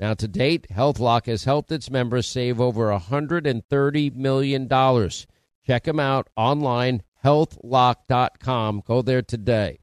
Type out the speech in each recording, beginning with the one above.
Now, to date, HealthLock has helped its members save over $130 million. Check them out online, healthlock.com. Go there today.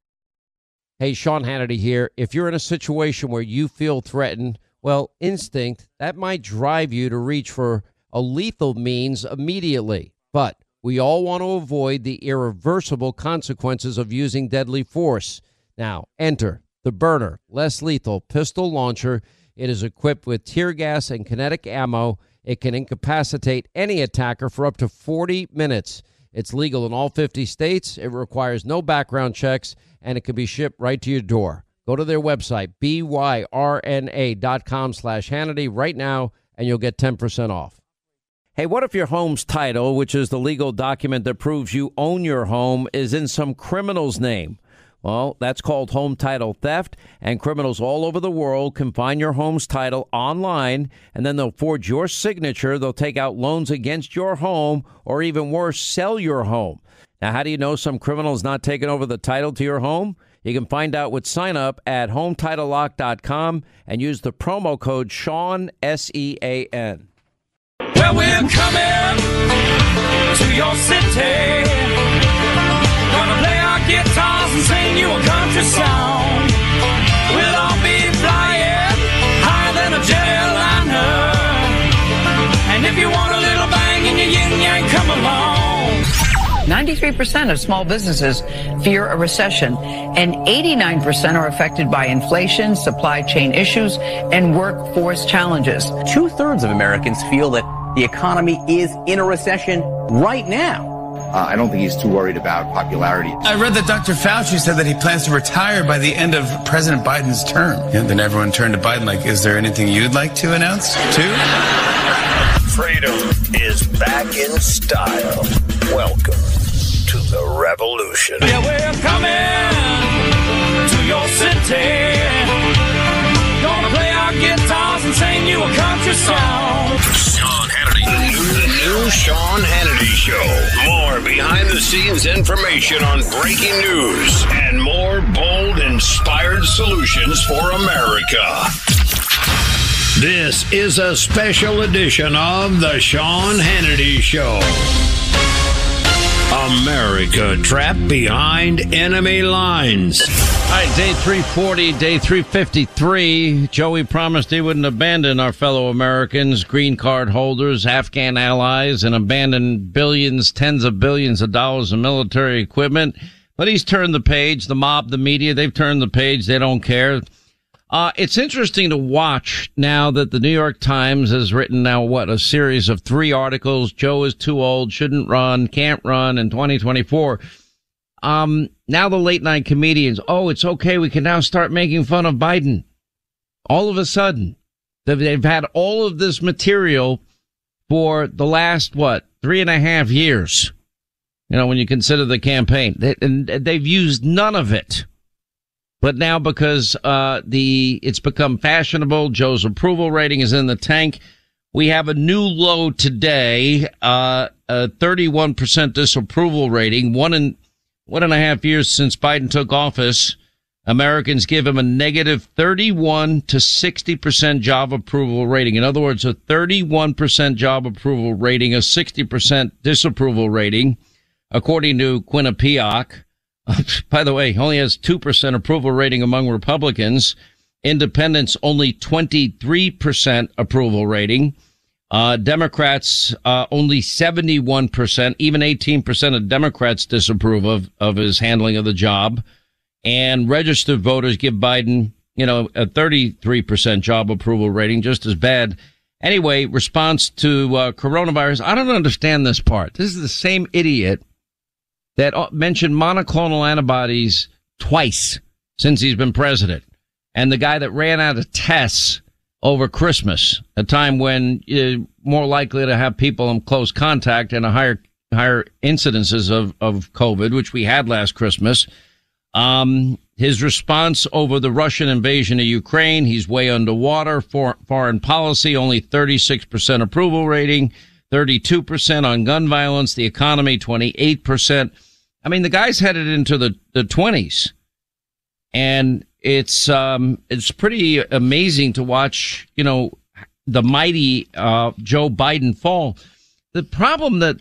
Hey, Sean Hannity here. If you're in a situation where you feel threatened, well, instinct, that might drive you to reach for a lethal means immediately. But we all want to avoid the irreversible consequences of using deadly force. Now, enter the Byrna, less lethal pistol launcher. It is equipped with tear gas and kinetic ammo. It can incapacitate any attacker for up to 40 minutes. It's legal in all 50 states. It requires no background checks, and it can be shipped right to your door. Go to their website, byrna.com slash Hannity right now, and you'll get 10% off. Hey, what if your home's title, which is the legal document that proves you own your home, is in some criminal's name? Well, that's called home title theft, and criminals all over the world can find your home's title online, and then they'll forge your signature. They'll take out loans against your home, or even worse, sell your home. Now, how do you know some criminal is not taking over the title to your home? You can find out with sign up at hometitlelock.com and use the promo code Sean, S E A N. Well, we're coming to your city. Gonna play our guitars and sing you a country song. We'll all be flying higher than a jetliner. And if you want a little bang in your yin yang, come along. 93% of small businesses fear a recession, and 89% are affected by inflation, supply chain issues, and workforce challenges. Two thirds of Americans feel that the economy is in a recession right now. Uh, I don't think he's too worried about popularity. I read that Dr. Fauci said that he plans to retire by the end of President Biden's term. And then everyone turned to Biden like, is there anything you'd like to announce too? Freedom is back in style. Welcome to the revolution. Yeah, we're coming to your city. Gonna play our guitars and sing you a country song. New Sean Hannity Show. More behind the scenes information on breaking news and more bold, inspired solutions for America. This is a special edition of the Sean Hannity Show. America trapped behind enemy lines. All right, day 340, day 353. Joey promised he wouldn't abandon our fellow Americans, green card holders, Afghan allies, and abandon billions, tens of billions of dollars of military equipment. But he's turned the page. The mob, the media, they've turned the page. They don't care. Uh, it's interesting to watch now that the New York Times has written now what a series of three articles. Joe is too old, shouldn't run, can't run in 2024. Um, now the late night comedians. Oh, it's okay. We can now start making fun of Biden. All of a sudden, they've had all of this material for the last what three and a half years. You know, when you consider the campaign, they, and they've used none of it. But now because, uh, the, it's become fashionable, Joe's approval rating is in the tank. We have a new low today, uh, a 31% disapproval rating, one and, one and a half years since Biden took office. Americans give him a negative 31 to 60% job approval rating. In other words, a 31% job approval rating, a 60% disapproval rating, according to Quinnipiac. By the way, only has 2% approval rating among Republicans. Independents only 23% approval rating. Uh, Democrats, uh, only 71%, even 18% of Democrats disapprove of, of his handling of the job. And registered voters give Biden, you know, a 33% job approval rating, just as bad. Anyway, response to uh, coronavirus. I don't understand this part. This is the same idiot that uh, mentioned monoclonal antibodies twice since he's been president. And the guy that ran out of tests over Christmas, a time when you're more likely to have people in close contact and a higher higher incidences of, of COVID, which we had last Christmas. Um, his response over the Russian invasion of Ukraine, he's way underwater. For foreign policy, only 36% approval rating, 32% on gun violence, the economy, 28%. I mean, the guy's headed into the, the 20s. And it's, um, it's pretty amazing to watch, you know, the mighty, uh, Joe Biden fall. The problem that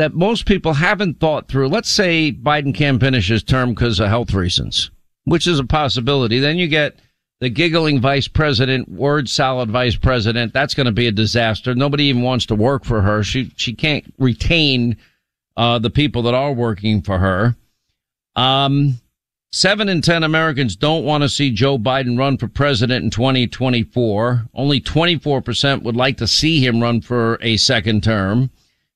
that most people haven't thought through. Let's say Biden can't finish his term because of health reasons, which is a possibility. Then you get the giggling vice president, word salad vice president. That's going to be a disaster. Nobody even wants to work for her. She she can't retain uh, the people that are working for her. Um, seven in ten Americans don't want to see Joe Biden run for president in 2024. Only 24 percent would like to see him run for a second term.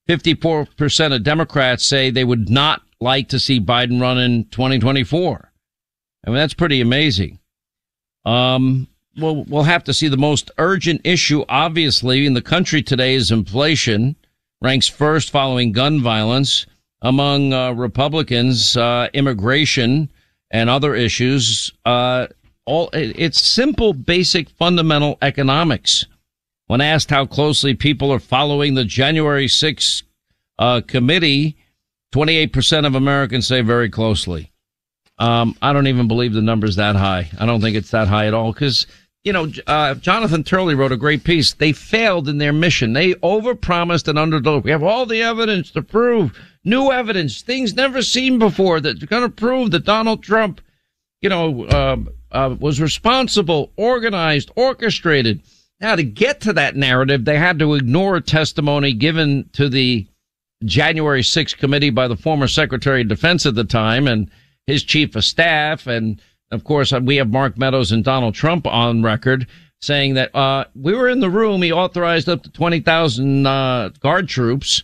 54% of Democrats say they would not like to see Biden run in 2024. I mean, that's pretty amazing. Um, well, we'll have to see the most urgent issue, obviously, in the country today is inflation, ranks first following gun violence. Among uh, Republicans, uh, immigration and other issues, uh, all it's simple, basic, fundamental economics. When asked how closely people are following the January 6th uh, committee, 28% of Americans say very closely. Um, I don't even believe the number's that high. I don't think it's that high at all because, you know, uh, Jonathan Turley wrote a great piece. They failed in their mission. They overpromised and underdelivered. We have all the evidence to prove new evidence, things never seen before that's going to prove that Donald Trump, you know, uh, uh, was responsible, organized, orchestrated. Now, to get to that narrative, they had to ignore testimony given to the January 6th committee by the former Secretary of Defense at the time and his chief of staff. And of course, uh, we have Mark Meadows and Donald Trump on record saying that, uh, we were in the room. He authorized up to 20,000, uh, guard troops.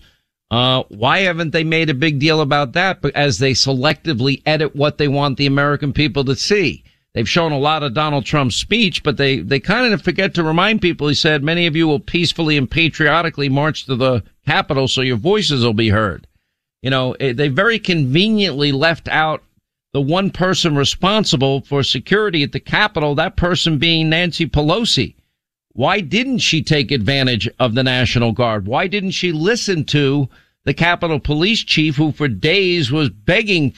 Uh, why haven't they made a big deal about that? But as they selectively edit what they want the American people to see. They've shown a lot of Donald Trump's speech, but they, they kind of forget to remind people. He said, many of you will peacefully and patriotically march to the Capitol so your voices will be heard. You know, eh, they very conveniently left out the one person responsible for security at the Capitol, that person being Nancy Pelosi. Why didn't she take advantage of the National Guard? Why didn't she listen to the Capitol Police Chief who for days was begging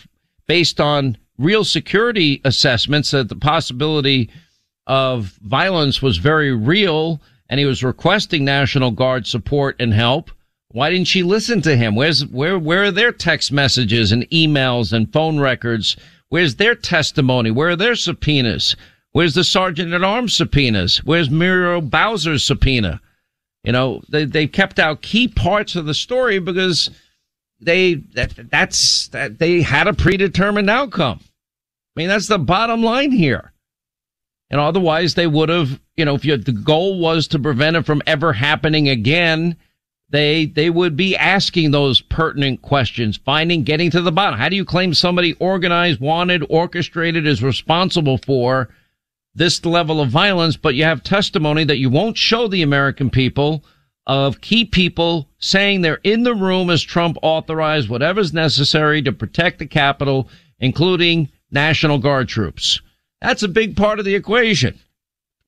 based on real security assessments that the possibility of violence was very real and he was requesting National Guard support and help. Why didn't she listen to him? Where's, where, where are their text messages and emails and phone records? Where's their testimony? Where are their subpoenas? Where's the sergeant at arms subpoenas? Where's Muriel Bowser's subpoena? You know, they, they kept out key parts of the story because they that that's that they had a predetermined outcome. I mean, that's the bottom line here. And otherwise, they would have, you know, if you, the goal was to prevent it from ever happening again, they they would be asking those pertinent questions, finding, getting to the bottom. How do you claim somebody organized, wanted, orchestrated, is responsible for this level of violence, but you have testimony that you won't show the American people of key people saying they're in the room as Trump authorized whatever's necessary to protect the Capitol, including National Guard troops. That's a big part of the equation.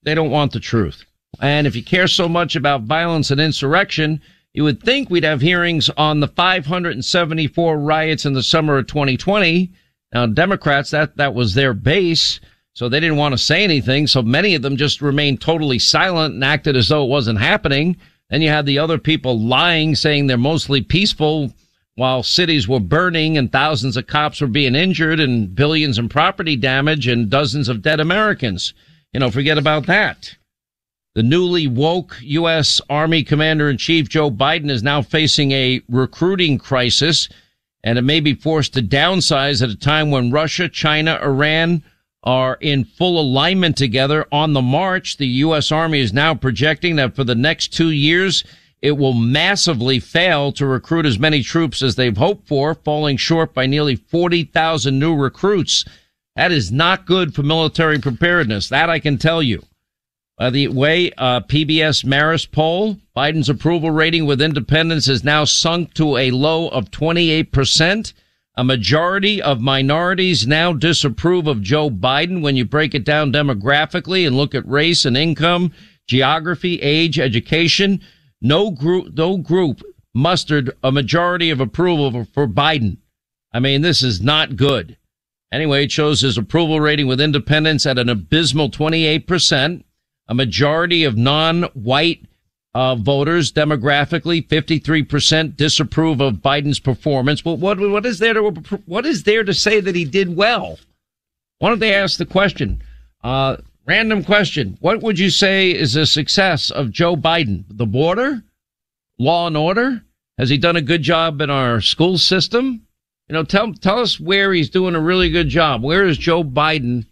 They don't want the truth. And if you care so much about violence and insurrection, you would think we'd have hearings on the 574 riots in the summer of 2020. Now, Democrats, that, that was their base. So they didn't want to say anything. So many of them just remained totally silent and acted as though it wasn't happening. Then you had the other people lying, saying they're mostly peaceful while cities were burning and thousands of cops were being injured and billions in property damage and dozens of dead Americans. You know, forget about that. The newly woke U.S. Army Commander in Chief Joe Biden is now facing a recruiting crisis and it may be forced to downsize at a time when Russia, China, Iran are in full alignment together on the march. The U.S. Army is now projecting that for the next two years, it will massively fail to recruit as many troops as they've hoped for, falling short by nearly 40,000 new recruits. That is not good for military preparedness. That I can tell you. By the way, uh, PBS Marist poll, Biden's approval rating with independents has now sunk to a low of 28%. A majority of minorities now disapprove of Joe Biden when you break it down demographically and look at race and income, geography, age, education. No group, no group mustered a majority of approval for Biden. I mean, this is not good. Anyway, it shows his approval rating with independents at an abysmal 28%. A majority of non-white uh, voters demographically, 53% disapprove of Biden's performance. Well, what, what is there to, what is there to say that he did well? Why don't they ask the question? Uh, random question. What would you say is a success of Joe Biden? The border? Law and order? Has he done a good job in our school system? You know, tell, tell us where he's doing a really good job. Where has Joe Biden,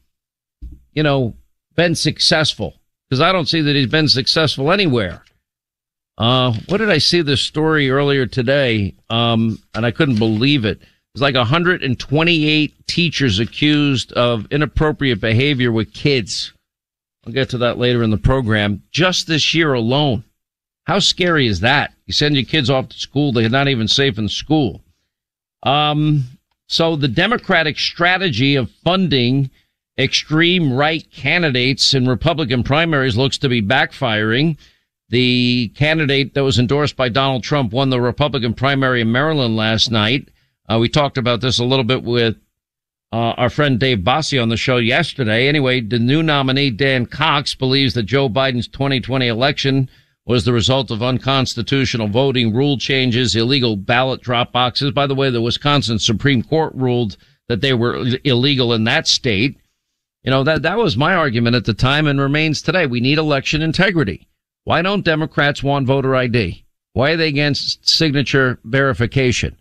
you know, been successful? Because I don't see that he's been successful anywhere. Uh, what did I see this story earlier today? Um, and I couldn't believe it. It's like 128 teachers accused of inappropriate behavior with kids. I'll get to that later in the program. Just this year alone. How scary is that? You send your kids off to school. They're not even safe in school. Um, so the Democratic strategy of funding extreme right candidates in Republican primaries looks to be backfiring. The candidate that was endorsed by Donald Trump won the Republican primary in Maryland last night. Uh, we talked about this a little bit with uh, our friend Dave Bossie on the show yesterday. Anyway, the new nominee, Dan Cox, believes that Joe Biden's 2020 election was the result of unconstitutional voting, rule changes, illegal ballot drop boxes. By the way, the Wisconsin Supreme Court ruled that they were illegal in that state. You know, that, that was my argument at the time and remains today. We need election integrity. Why don't Democrats want voter ID? Why are they against signature verification?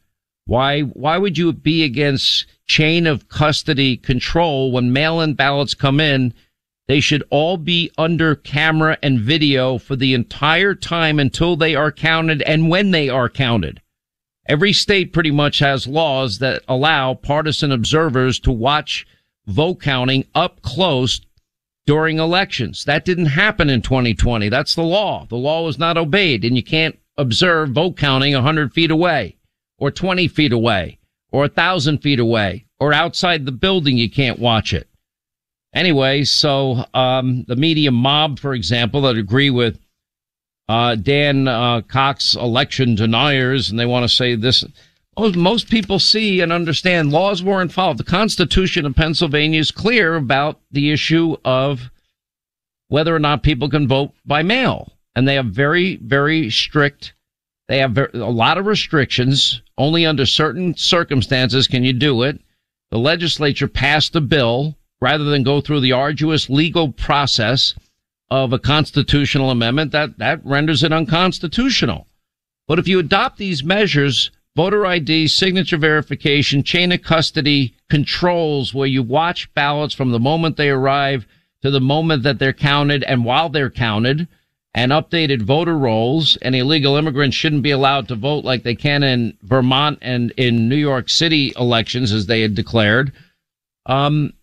Why, why would you be against chain of custody control when mail-in ballots come in? They should all be under camera and video for the entire time until they are counted and when they are counted. Every state pretty much has laws that allow partisan observers to watch vote counting up close during elections. That didn't happen in 2020. That's the law. The law was not obeyed and you can't observe vote counting 100 feet away or 20 feet away or a thousand feet away or outside the building. You can't watch it. Anyway, so, um, the media mob, for example, that agree with, uh, Dan, uh, Cox election deniers and they want to say this, most, people see and understand laws weren't followed. The Constitution of Pennsylvania is clear about the issue of whether or not people can vote by mail. And they have very, very strict, they have a lot of restrictions. Only under certain circumstances can you do it. The legislature passed a bill rather than go through the arduous legal process of a constitutional amendment that, that renders it unconstitutional. But if you adopt these measures, voter ID, signature verification, chain of custody controls where you watch ballots from the moment they arrive to the moment that they're counted and while they're counted and updated voter rolls and illegal immigrants shouldn't be allowed to vote like they can in Vermont and in New York City elections as they had declared. Um,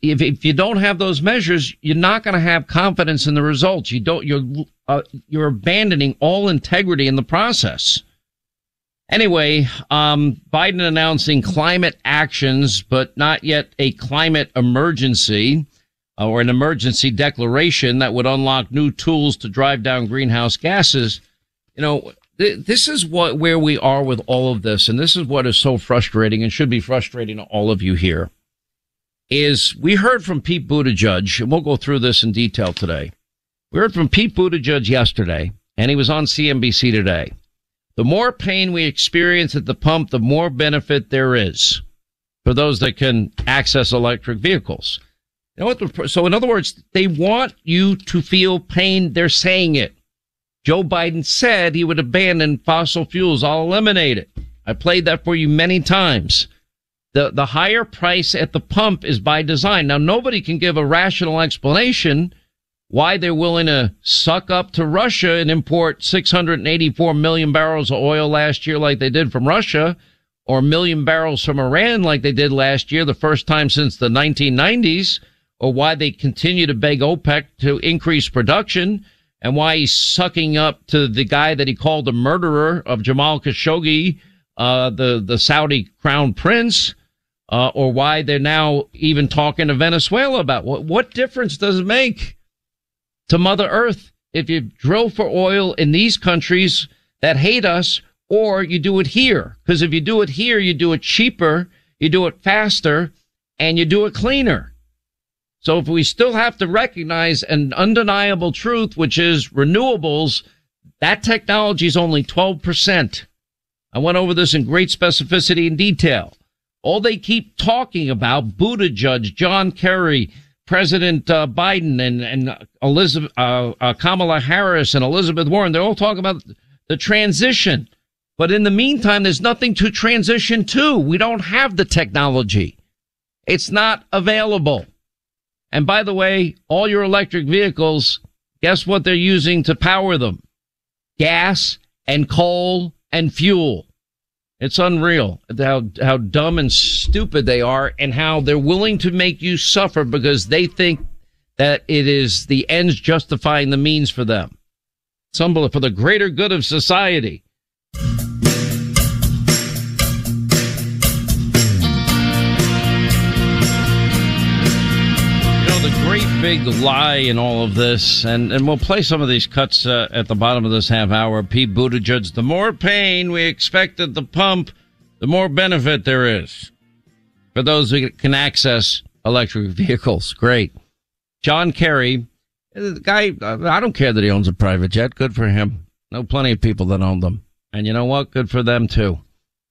if, if you don't have those measures, you're not going to have confidence in the results. You don't, you're, uh, you're abandoning all integrity in the process. Anyway, um, Biden announcing climate actions, but not yet a climate emergency uh, or an emergency declaration that would unlock new tools to drive down greenhouse gases. You know, th- this is what where we are with all of this, and this is what is so frustrating and should be frustrating to all of you here. Is we heard from Pete Buttigieg, and we'll go through this in detail today. We heard from Pete Buttigieg yesterday, and he was on CNBC today. The more pain we experience at the pump, the more benefit there is for those that can access electric vehicles. You know what? So in other words, they want you to feel pain. They're saying it. Joe Biden said he would abandon fossil fuels. I'll eliminate it. I played that for you many times. The, the higher price at the pump is by design. Now, nobody can give a rational explanation why they're willing to suck up to Russia and import 684 million barrels of oil last year like they did from Russia or a million barrels from Iran like they did last year, the first time since the 1990s, or why they continue to beg OPEC to increase production and why he's sucking up to the guy that he called the murderer of Jamal Khashoggi, uh, the, the Saudi crown prince, uh, or why they're now even talking to Venezuela about what, what difference does it make to Mother Earth if you drill for oil in these countries that hate us or you do it here? Because if you do it here, you do it cheaper, you do it faster, and you do it cleaner. So if we still have to recognize an undeniable truth, which is renewables, that technology is only 12%. I went over this in great specificity and detail. All they keep talking about, Buttigieg, John Kerry, President uh, Biden, and, and Elizabeth, uh, uh, Kamala Harris, and Elizabeth Warren, they're all talking about the transition. But in the meantime, there's nothing to transition to. We don't have the technology. It's not available. And by the way, all your electric vehicles, guess what they're using to power them? Gas and coal and fuel. It's unreal how, how dumb and stupid they are and how they're willing to make you suffer because they think that it is the ends justifying the means for them. It's unbelievable for the greater good of society. Great big lie in all of this, and, and we'll play some of these cuts uh, at the bottom of this half hour. Pete Buttigieg, the more pain we expect at the pump, the more benefit there is for those who can access electric vehicles. Great. John Kerry, the guy, I don't care that he owns a private jet. Good for him. Know plenty of people that own them. And you know what? Good for them too.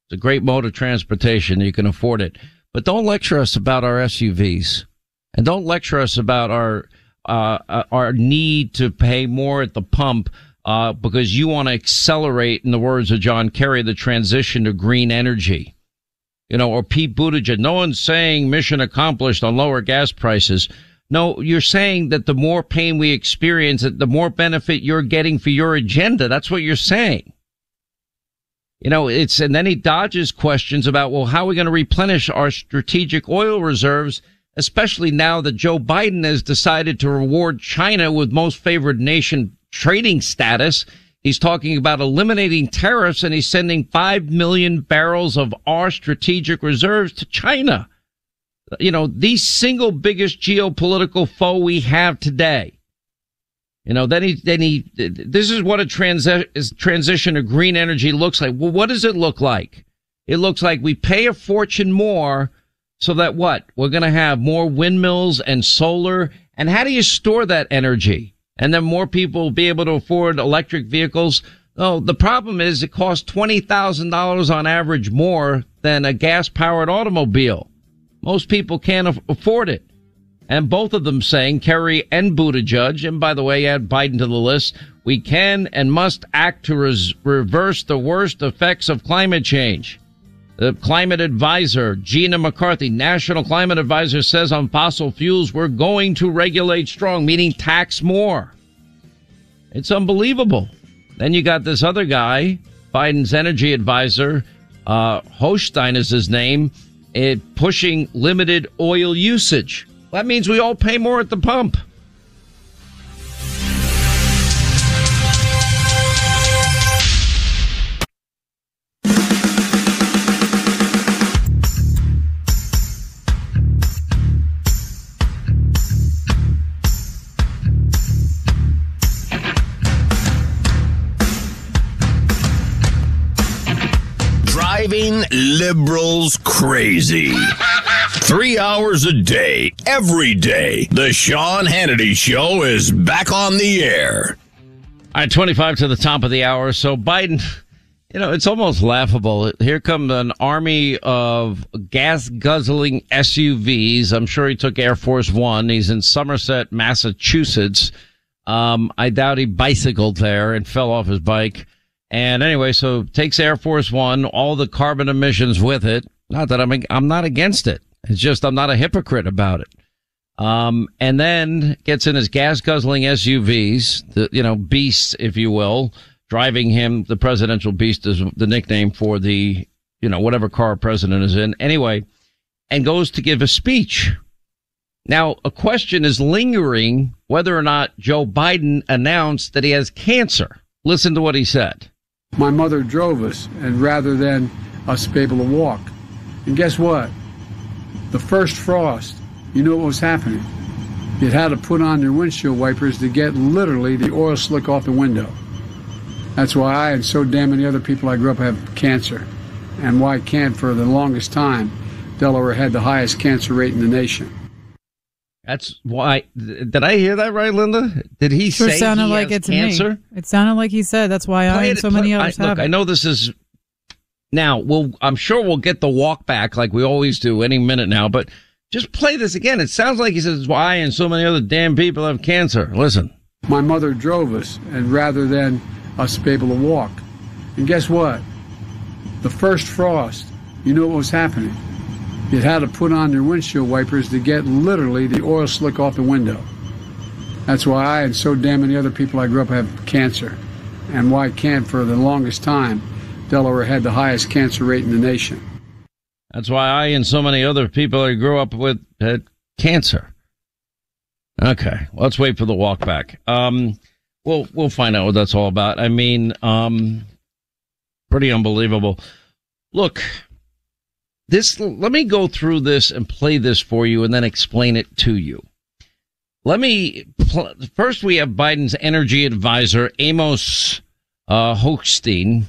It's a great mode of transportation. You can afford it. But don't lecture us about our SUVs. And don't lecture us about our uh, uh, our need to pay more at the pump uh, because you want to accelerate, in the words of John Kerry, the transition to green energy. You know, or Pete Buttigieg. No one's saying mission accomplished on lower gas prices. No, you're saying that the more pain we experience, that the more benefit you're getting for your agenda. That's what you're saying. You know, it's, and then he dodges questions about, well, how are we going to replenish our strategic oil reserves? Especially now that Joe Biden has decided to reward China with most favored nation trading status. He's talking about eliminating tariffs and he's sending 5 million barrels of our strategic reserves to China. You know, the single biggest geopolitical foe we have today. You know, then he, then he, this is what a transi- transition to green energy looks like. Well, what does it look like? It looks like we pay a fortune more so that what? We're going to have more windmills and solar. And how do you store that energy? And then more people will be able to afford electric vehicles. Oh, the problem is it costs $20,000 on average more than a gas powered automobile. Most people can't afford it. And both of them saying, Kerry and Buttigieg, and by the way, add Biden to the list, we can and must act to res- reverse the worst effects of climate change. The climate advisor, Gina McCarthy, national climate advisor says on fossil fuels, we're going to regulate strong, meaning tax more. It's unbelievable. Then you got this other guy, Biden's energy advisor, uh, Hochstein is his name, it pushing limited oil usage. That means we all pay more at the pump. Crazy. Three hours a day, every day. The Sean Hannity Show is back on the air. All right, 25 to the top of the hour. So Biden, you know, it's almost laughable. Here comes an army of gas guzzling SUVs. I'm sure he took Air Force One. He's in Somerset, Massachusetts. Um, I doubt he bicycled there and fell off his bike. And anyway, so takes Air Force One, all the carbon emissions with it. Not that I'm, I'm not against it. It's just I'm not a hypocrite about it. Um, and then gets in his gas guzzling SUVs, the, you know, beasts, if you will, driving him. The presidential beast is the nickname for the, you know, whatever car president is in. Anyway, and goes to give a speech. Now, a question is lingering whether or not Joe Biden announced that he has cancer. Listen to what he said. My mother drove us, and rather than us be able to walk. And guess what? The first frost, you know what was happening? You had to put on your windshield wipers to get literally the oil slick off the window. That's why I and so damn many other people I grew up have cancer. And why can't for the longest time Delaware had the highest cancer rate in the nation. That's why. Did I hear that right, Linda? Did he sure say sounded he like has it to cancer? me. It sounded like he said. That's why I Play and it- so many others I, have look, I know this is now. We'll. I'm sure we'll get the walk back like we always do any minute now. But just play this again. It sounds like he says, "Why and so many other damn people have cancer." Listen. My mother drove us, and rather than us be able to walk. And guess what? The first frost, you know what was happening? You had to put on your windshield wipers to get literally the oil slick off the window. That's why I and so damn many other people I grew up have cancer. And why can't for the longest time Delaware had the highest cancer rate in the nation. That's why I and so many other people I grew up with had cancer. Okay, let's wait for the walk back. Um, we'll we'll find out what that's all about. I mean, um, pretty unbelievable. Look, this. Let me go through this and play this for you, and then explain it to you. Let me pl- first. We have Biden's energy advisor Amos uh, Hochstein,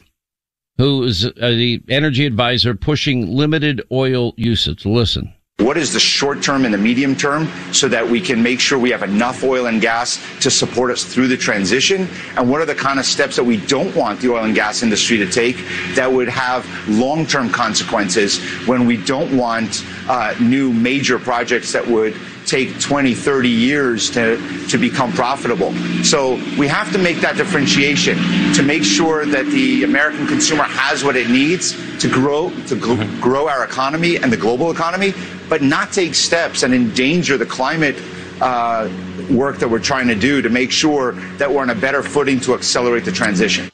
who is uh, the energy advisor pushing limited oil usage. Listen. What is the short term and the medium term so that we can make sure we have enough oil and gas to support us through the transition? And what are the kind of steps that we don't want the oil and gas industry to take that would have long term consequences when we don't want uh, new major projects that would take 20, 30 years to, to become profitable. So we have to make that differentiation to make sure that the American consumer has what it needs to grow, to gl- grow our economy and the global economy, but not take steps and endanger the climate uh, work that we're trying to do to make sure that we're on a better footing to accelerate the transition.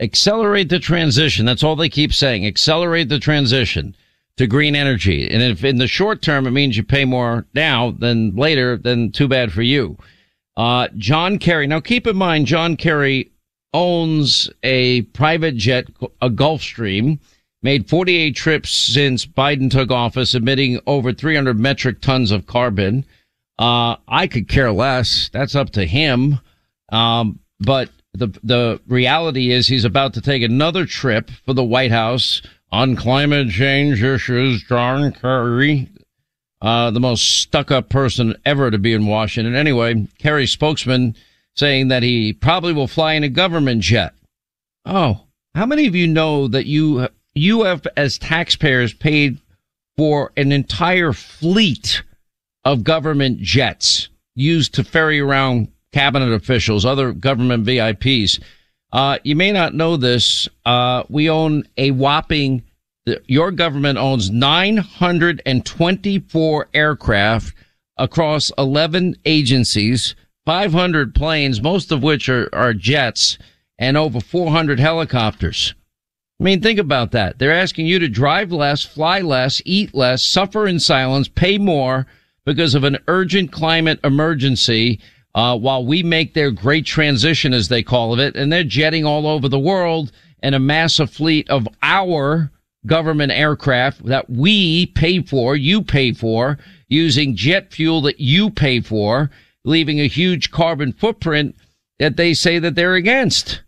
accelerate the transition. That's all they keep saying. Accelerate the transition to green energy. And if in the short term it means you pay more now than later, then too bad for you. Uh, John Kerry. Now keep in mind, John Kerry owns a private jet, a Gulfstream, made 48 trips since Biden took office, emitting over 300 metric tons of carbon. Uh, I could care less. That's up to him. Um, but the the reality is he's about to take another trip for the White House on climate change issues. John Kerry, uh, the most stuck up person ever to be in Washington. Anyway, Kerry's spokesman saying that he probably will fly in a government jet. Oh, how many of you know that you you have as taxpayers paid for an entire fleet of government jets used to ferry around cabinet officials, other government VIPs. Uh, you may not know this. Uh, we own a whopping, your government owns 924 aircraft across 11 agencies, 500 planes, most of which are, are jets, and over 400 helicopters. I mean, think about that. They're asking you to drive less, fly less, eat less, suffer in silence, pay more because of an urgent climate emergency, uh, while we make their great transition, as they call it, and they're jetting all over the world in a massive fleet of our government aircraft that we pay for, you pay for, using jet fuel that you pay for, leaving a huge carbon footprint that they say that they're against.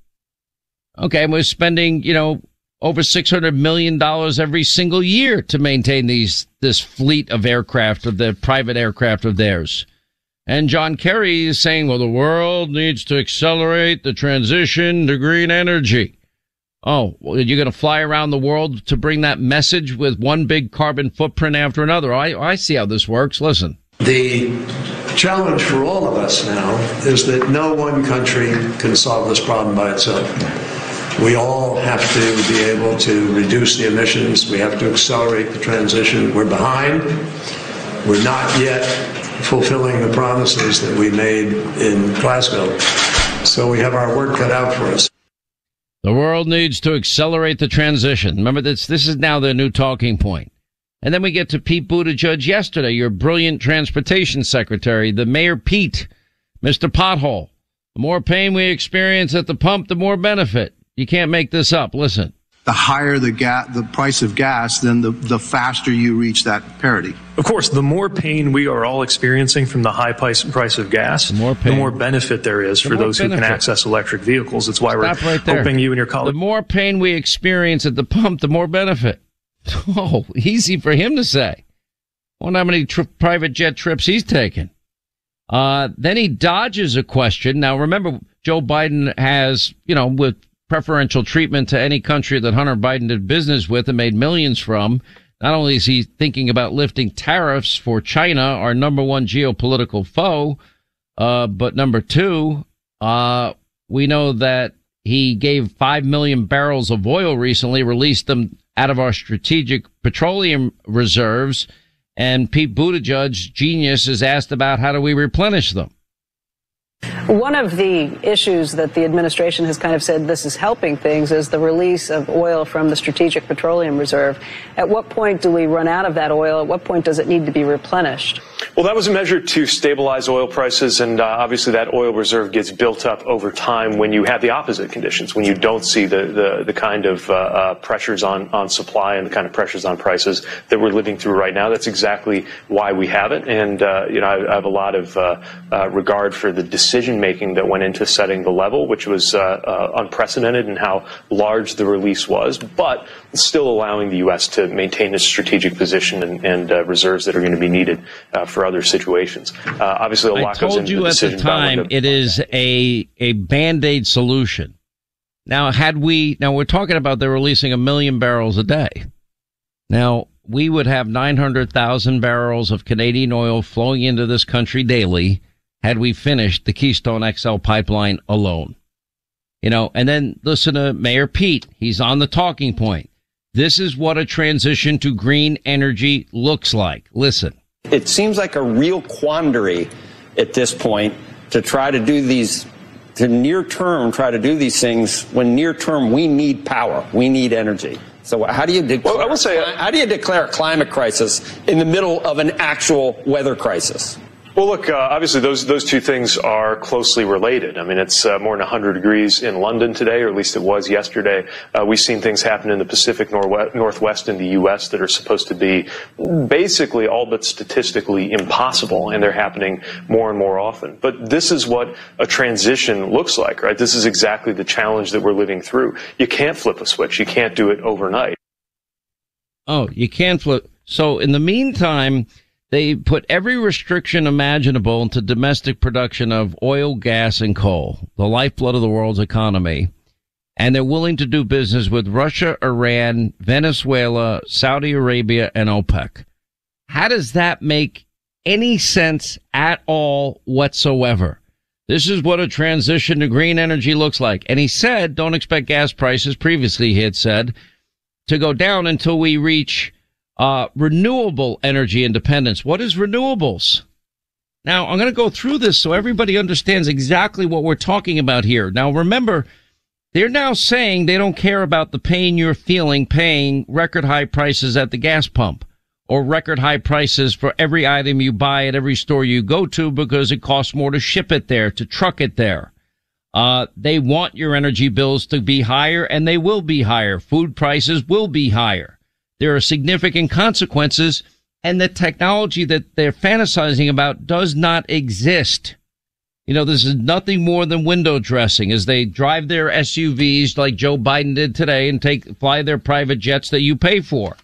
Okay, and we're spending, you know, over six hundred million dollars every single year to maintain these this fleet of aircraft of the private aircraft of theirs. And John Kerry is saying, well, the world needs to accelerate the transition to green energy. Oh, well, you're going to fly around the world to bring that message with one big carbon footprint after another. I, I see how this works. Listen. The challenge for all of us now is that no one country can solve this problem by itself. We all have to be able to reduce the emissions. We have to accelerate the transition. We're behind. We're not yet fulfilling the promises that we made in Glasgow. So we have our work cut out for us. The world needs to accelerate the transition. Remember this, this is now their new talking point. And then we get to Pete Buttigieg yesterday, your brilliant transportation secretary, the Mayor Pete, Mr. Pothole. The more pain we experience at the pump, the more benefit. You can't make this up. Listen. The higher the ga- the price of gas, then the, the faster you reach that parity. Of course, the more pain we are all experiencing from the high price, price of gas, the more, the more benefit there is The for more those who can access electric vehicles. It's why Stop we're right hoping you and your colleagues. The more pain we experience at the pump, the more benefit. Oh, easy for him to say. Wonder how many tri- private jet trips he's taken. Uh, then he dodges a question. Now remember, Joe Biden has, you know, with preferential treatment to any country that Hunter Biden did business with and made millions from. Not only is he thinking about lifting tariffs for China, our number one geopolitical foe, uh, but number two, uh, we know that he gave 5 million barrels of oil recently, released them out of our strategic petroleum reserves. And Pete Buttigieg, genius, is asked about how do we replenish them? One of the issues that the administration has kind of said this is helping things is the release of oil from the Strategic Petroleum Reserve. At what point do we run out of that oil? At what point does it need to be replenished? Well, that was a measure to stabilize oil prices, and uh, obviously that oil reserve gets built up over time when you have the opposite conditions, when you don't see the the, the kind of uh, uh, pressures on on supply and the kind of pressures on prices that we're living through right now. That's exactly why we have it, and uh, you know I, I have a lot of uh, uh, regard for the decision making that went into setting the level, which was uh, uh, unprecedented in how large the release was, but still allowing the U.S. to maintain its strategic position and, and uh, reserves that are going to be needed uh, for other situations. Uh, obviously, a I lot goes told into you at the decision time it is a a band aid solution. Now, had we now we're talking about they're releasing a million barrels a day. Now we would have nine hundred thousand barrels of Canadian oil flowing into this country daily had we finished the Keystone XL pipeline alone. You know, and then listen to Mayor Pete. He's on the talking point. This is what a transition to green energy looks like. Listen. It seems like a real quandary at this point to try to do these, to near term try to do these things when near term we need power, we need energy. So how do you declare? I will say, how do you declare a climate crisis in the middle of an actual weather crisis? Well, look, uh, obviously those those two things are closely related. I mean, it's uh, more than 100 degrees in London today, or at least it was yesterday. Uh, we've seen things happen in the Pacific Northwest, Northwest in the U.S. that are supposed to be basically all but statistically impossible, and they're happening more and more often. But this is what a transition looks like, right? This is exactly the challenge that we're living through. You can't flip a switch. You can't do it overnight. Oh, you can't flip. So in the meantime, they put every restriction imaginable into domestic production of oil, gas, and coal, the lifeblood of the world's economy. And they're willing to do business with Russia, Iran, Venezuela, Saudi Arabia, and OPEC. How does that make any sense at all whatsoever? This is what a transition to green energy looks like. And he said, don't expect gas prices, previously he had said, to go down until we reach uh, renewable energy independence. What is renewables? Now, I'm going to go through this so everybody understands exactly what we're talking about here. Now, remember, they're now saying they don't care about the pain you're feeling paying record high prices at the gas pump or record high prices for every item you buy at every store you go to because it costs more to ship it there, to truck it there. Uh, they want your energy bills to be higher and they will be higher. Food prices will be higher. There are significant consequences and the technology that they're fantasizing about does not exist. You know, this is nothing more than window dressing as they drive their SUVs like Joe Biden did today and take, fly their private jets that you pay for.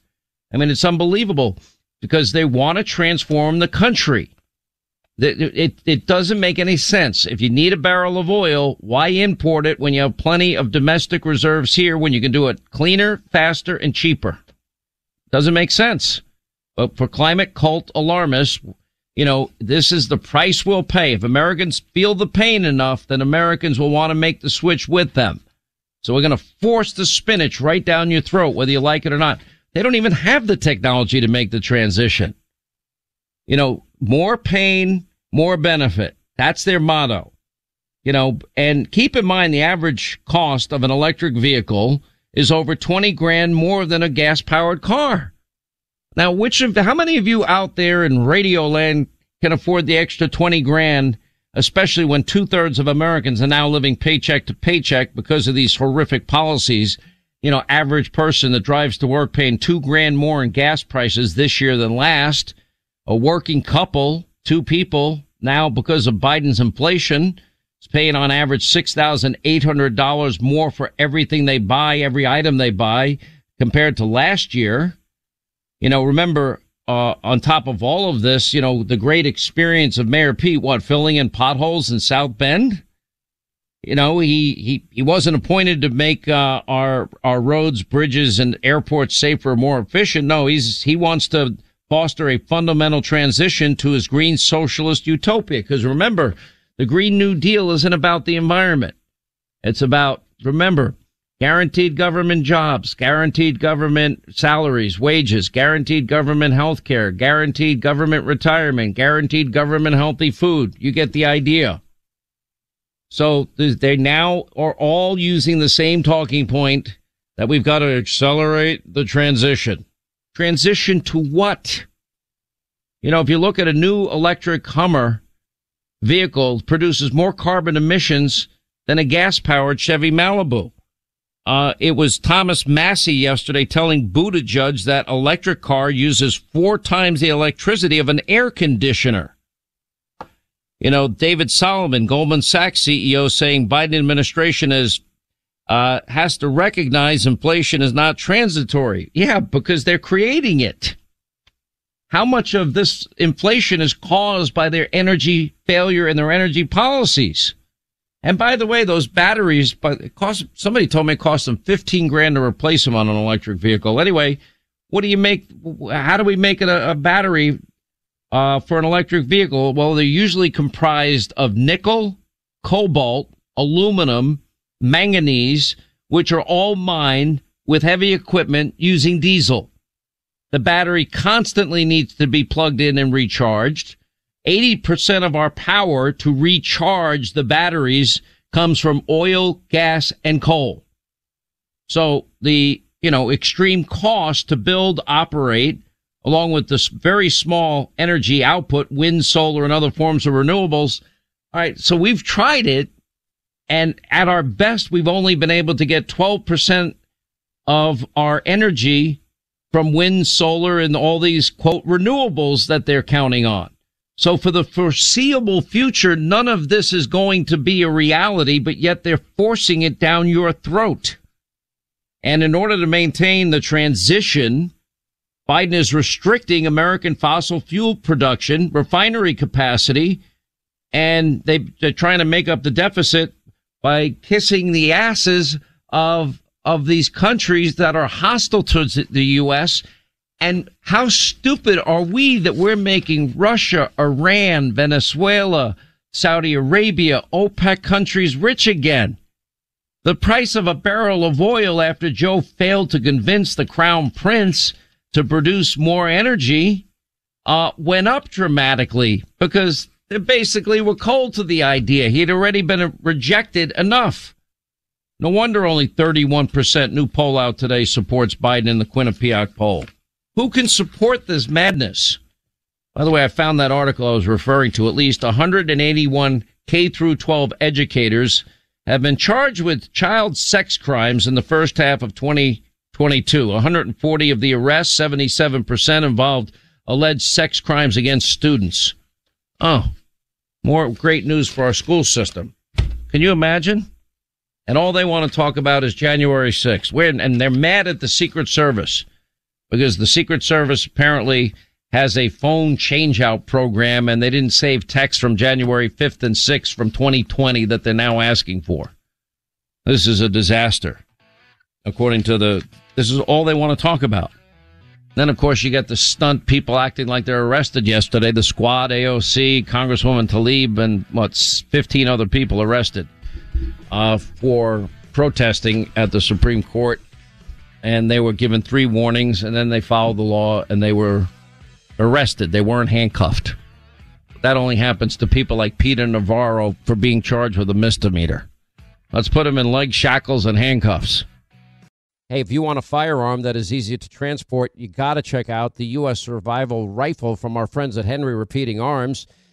I mean, it's unbelievable because they want to transform the country. It, it, it doesn't make any sense. If you need a barrel of oil, why import it when you have plenty of domestic reserves here when you can do it cleaner, faster, and cheaper? Doesn't make sense. But for climate cult alarmists, you know, this is the price we'll pay. If Americans feel the pain enough, then Americans will want to make the switch with them. So we're going to force the spinach right down your throat, whether you like it or not. They don't even have the technology to make the transition. You know, more pain, more benefit. That's their motto. You know, and keep in mind the average cost of an electric vehicle is over 20 grand more than a gas powered car. Now, which of how many of you out there in Radio Land can afford the extra twenty grand, especially when two thirds of Americans are now living paycheck to paycheck because of these horrific policies? You know, average person that drives to work paying two grand more in gas prices this year than last. A working couple, two people now because of Biden's inflation is paying on average $6,800 more for everything they buy, every item they buy compared to last year. You know, remember, uh, on top of all of this, you know, the great experience of Mayor Pete, what, filling in potholes in South Bend? You know, he, he, he wasn't appointed to make, uh, our, our roads, bridges and airports safer, more efficient. No, he's, he wants to foster a fundamental transition to his green socialist utopia. Cause remember, the Green New Deal isn't about the environment. It's about, remember, guaranteed government jobs, guaranteed government salaries, wages, guaranteed government health care, guaranteed government retirement, guaranteed government healthy food. You get the idea. So they now are all using the same talking point that we've got to accelerate the transition. Transition to what? You know, if you look at a new electric Hummer vehicle produces more carbon emissions than a gas powered Chevy Malibu. Uh, it was Thomas Massie yesterday telling Buttigieg that electric car uses four times the electricity of an air conditioner. You know, David Solomon, Goldman Sachs CEO, saying Biden administration is uh, has to recognize inflation is not transitory. Yeah, because they're creating it. How much of this inflation is caused by their energy failure and their energy policies? And by the way, those batteries, but it cost, somebody told me it cost them 15 grand to replace them on an electric vehicle. Anyway, what do you make? How do we make it a, a battery, uh, for an electric vehicle? Well, they're usually comprised of nickel, cobalt, aluminum, manganese, which are all mined with heavy equipment using diesel. The battery constantly needs to be plugged in and recharged. 80% of our power to recharge the batteries comes from oil, gas, and coal. So the, you know, extreme cost to build, operate, along with this very small energy output, wind, solar, and other forms of renewables. All right. So we've tried it. And at our best, we've only been able to get 12% of our energy from wind, solar, and all these quote renewables that they're counting on. So for the foreseeable future, none of this is going to be a reality, but yet they're forcing it down your throat. And in order to maintain the transition, Biden is restricting American fossil fuel production, refinery capacity, and they, they're trying to make up the deficit by kissing the asses of, of these countries that are hostile to the U.S. And how stupid are we that we're making Russia, Iran, Venezuela, Saudi Arabia, OPEC countries rich again? The price of a barrel of oil after Joe failed to convince the crown prince to produce more energy uh, went up dramatically because they basically were cold to the idea. He had already been rejected enough. No wonder only 31% new poll out today supports Biden in the Quinnipiac poll. Who can support this madness? By the way, I found that article I was referring to. At least 181 K through 12 educators have been charged with child sex crimes in the first half of 2022. 140 of the arrests, 77% involved alleged sex crimes against students. Oh, more great news for our school system. Can you imagine? And all they want to talk about is January 6th. We're, and they're mad at the Secret Service because the Secret Service apparently has a phone changeout program and they didn't save text from January 5th and 6th from 2020 that they're now asking for. This is a disaster. According to the, this is all they want to talk about. Then, of course, you got the stunt people acting like they're arrested yesterday. The squad, AOC, Congresswoman Tlaib, and what, 15 other people arrested uh, for protesting at the Supreme Court and they were given three warnings, and then they followed the law and they were arrested. They weren't handcuffed. That only happens to people like Peter Navarro for being charged with a misdemeanor. Let's put him in leg shackles and handcuffs. Hey, if you want a firearm that is easy to transport, you got to check out the U.S. Survival Rifle from our friends at Henry Repeating Arms.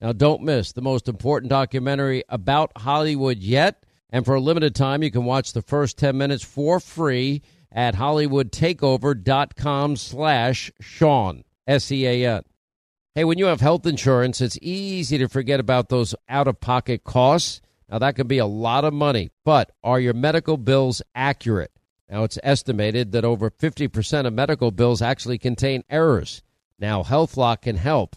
Now, don't miss the most important documentary about Hollywood yet. And for a limited time, you can watch the first 10 minutes for free at hollywoodtakeover.com slash Sean, S-E-A-N. Hey, when you have health insurance, it's easy to forget about those out-of-pocket costs. Now, that can be a lot of money, but are your medical bills accurate? Now, it's estimated that over 50% of medical bills actually contain errors. Now, HealthLock can help.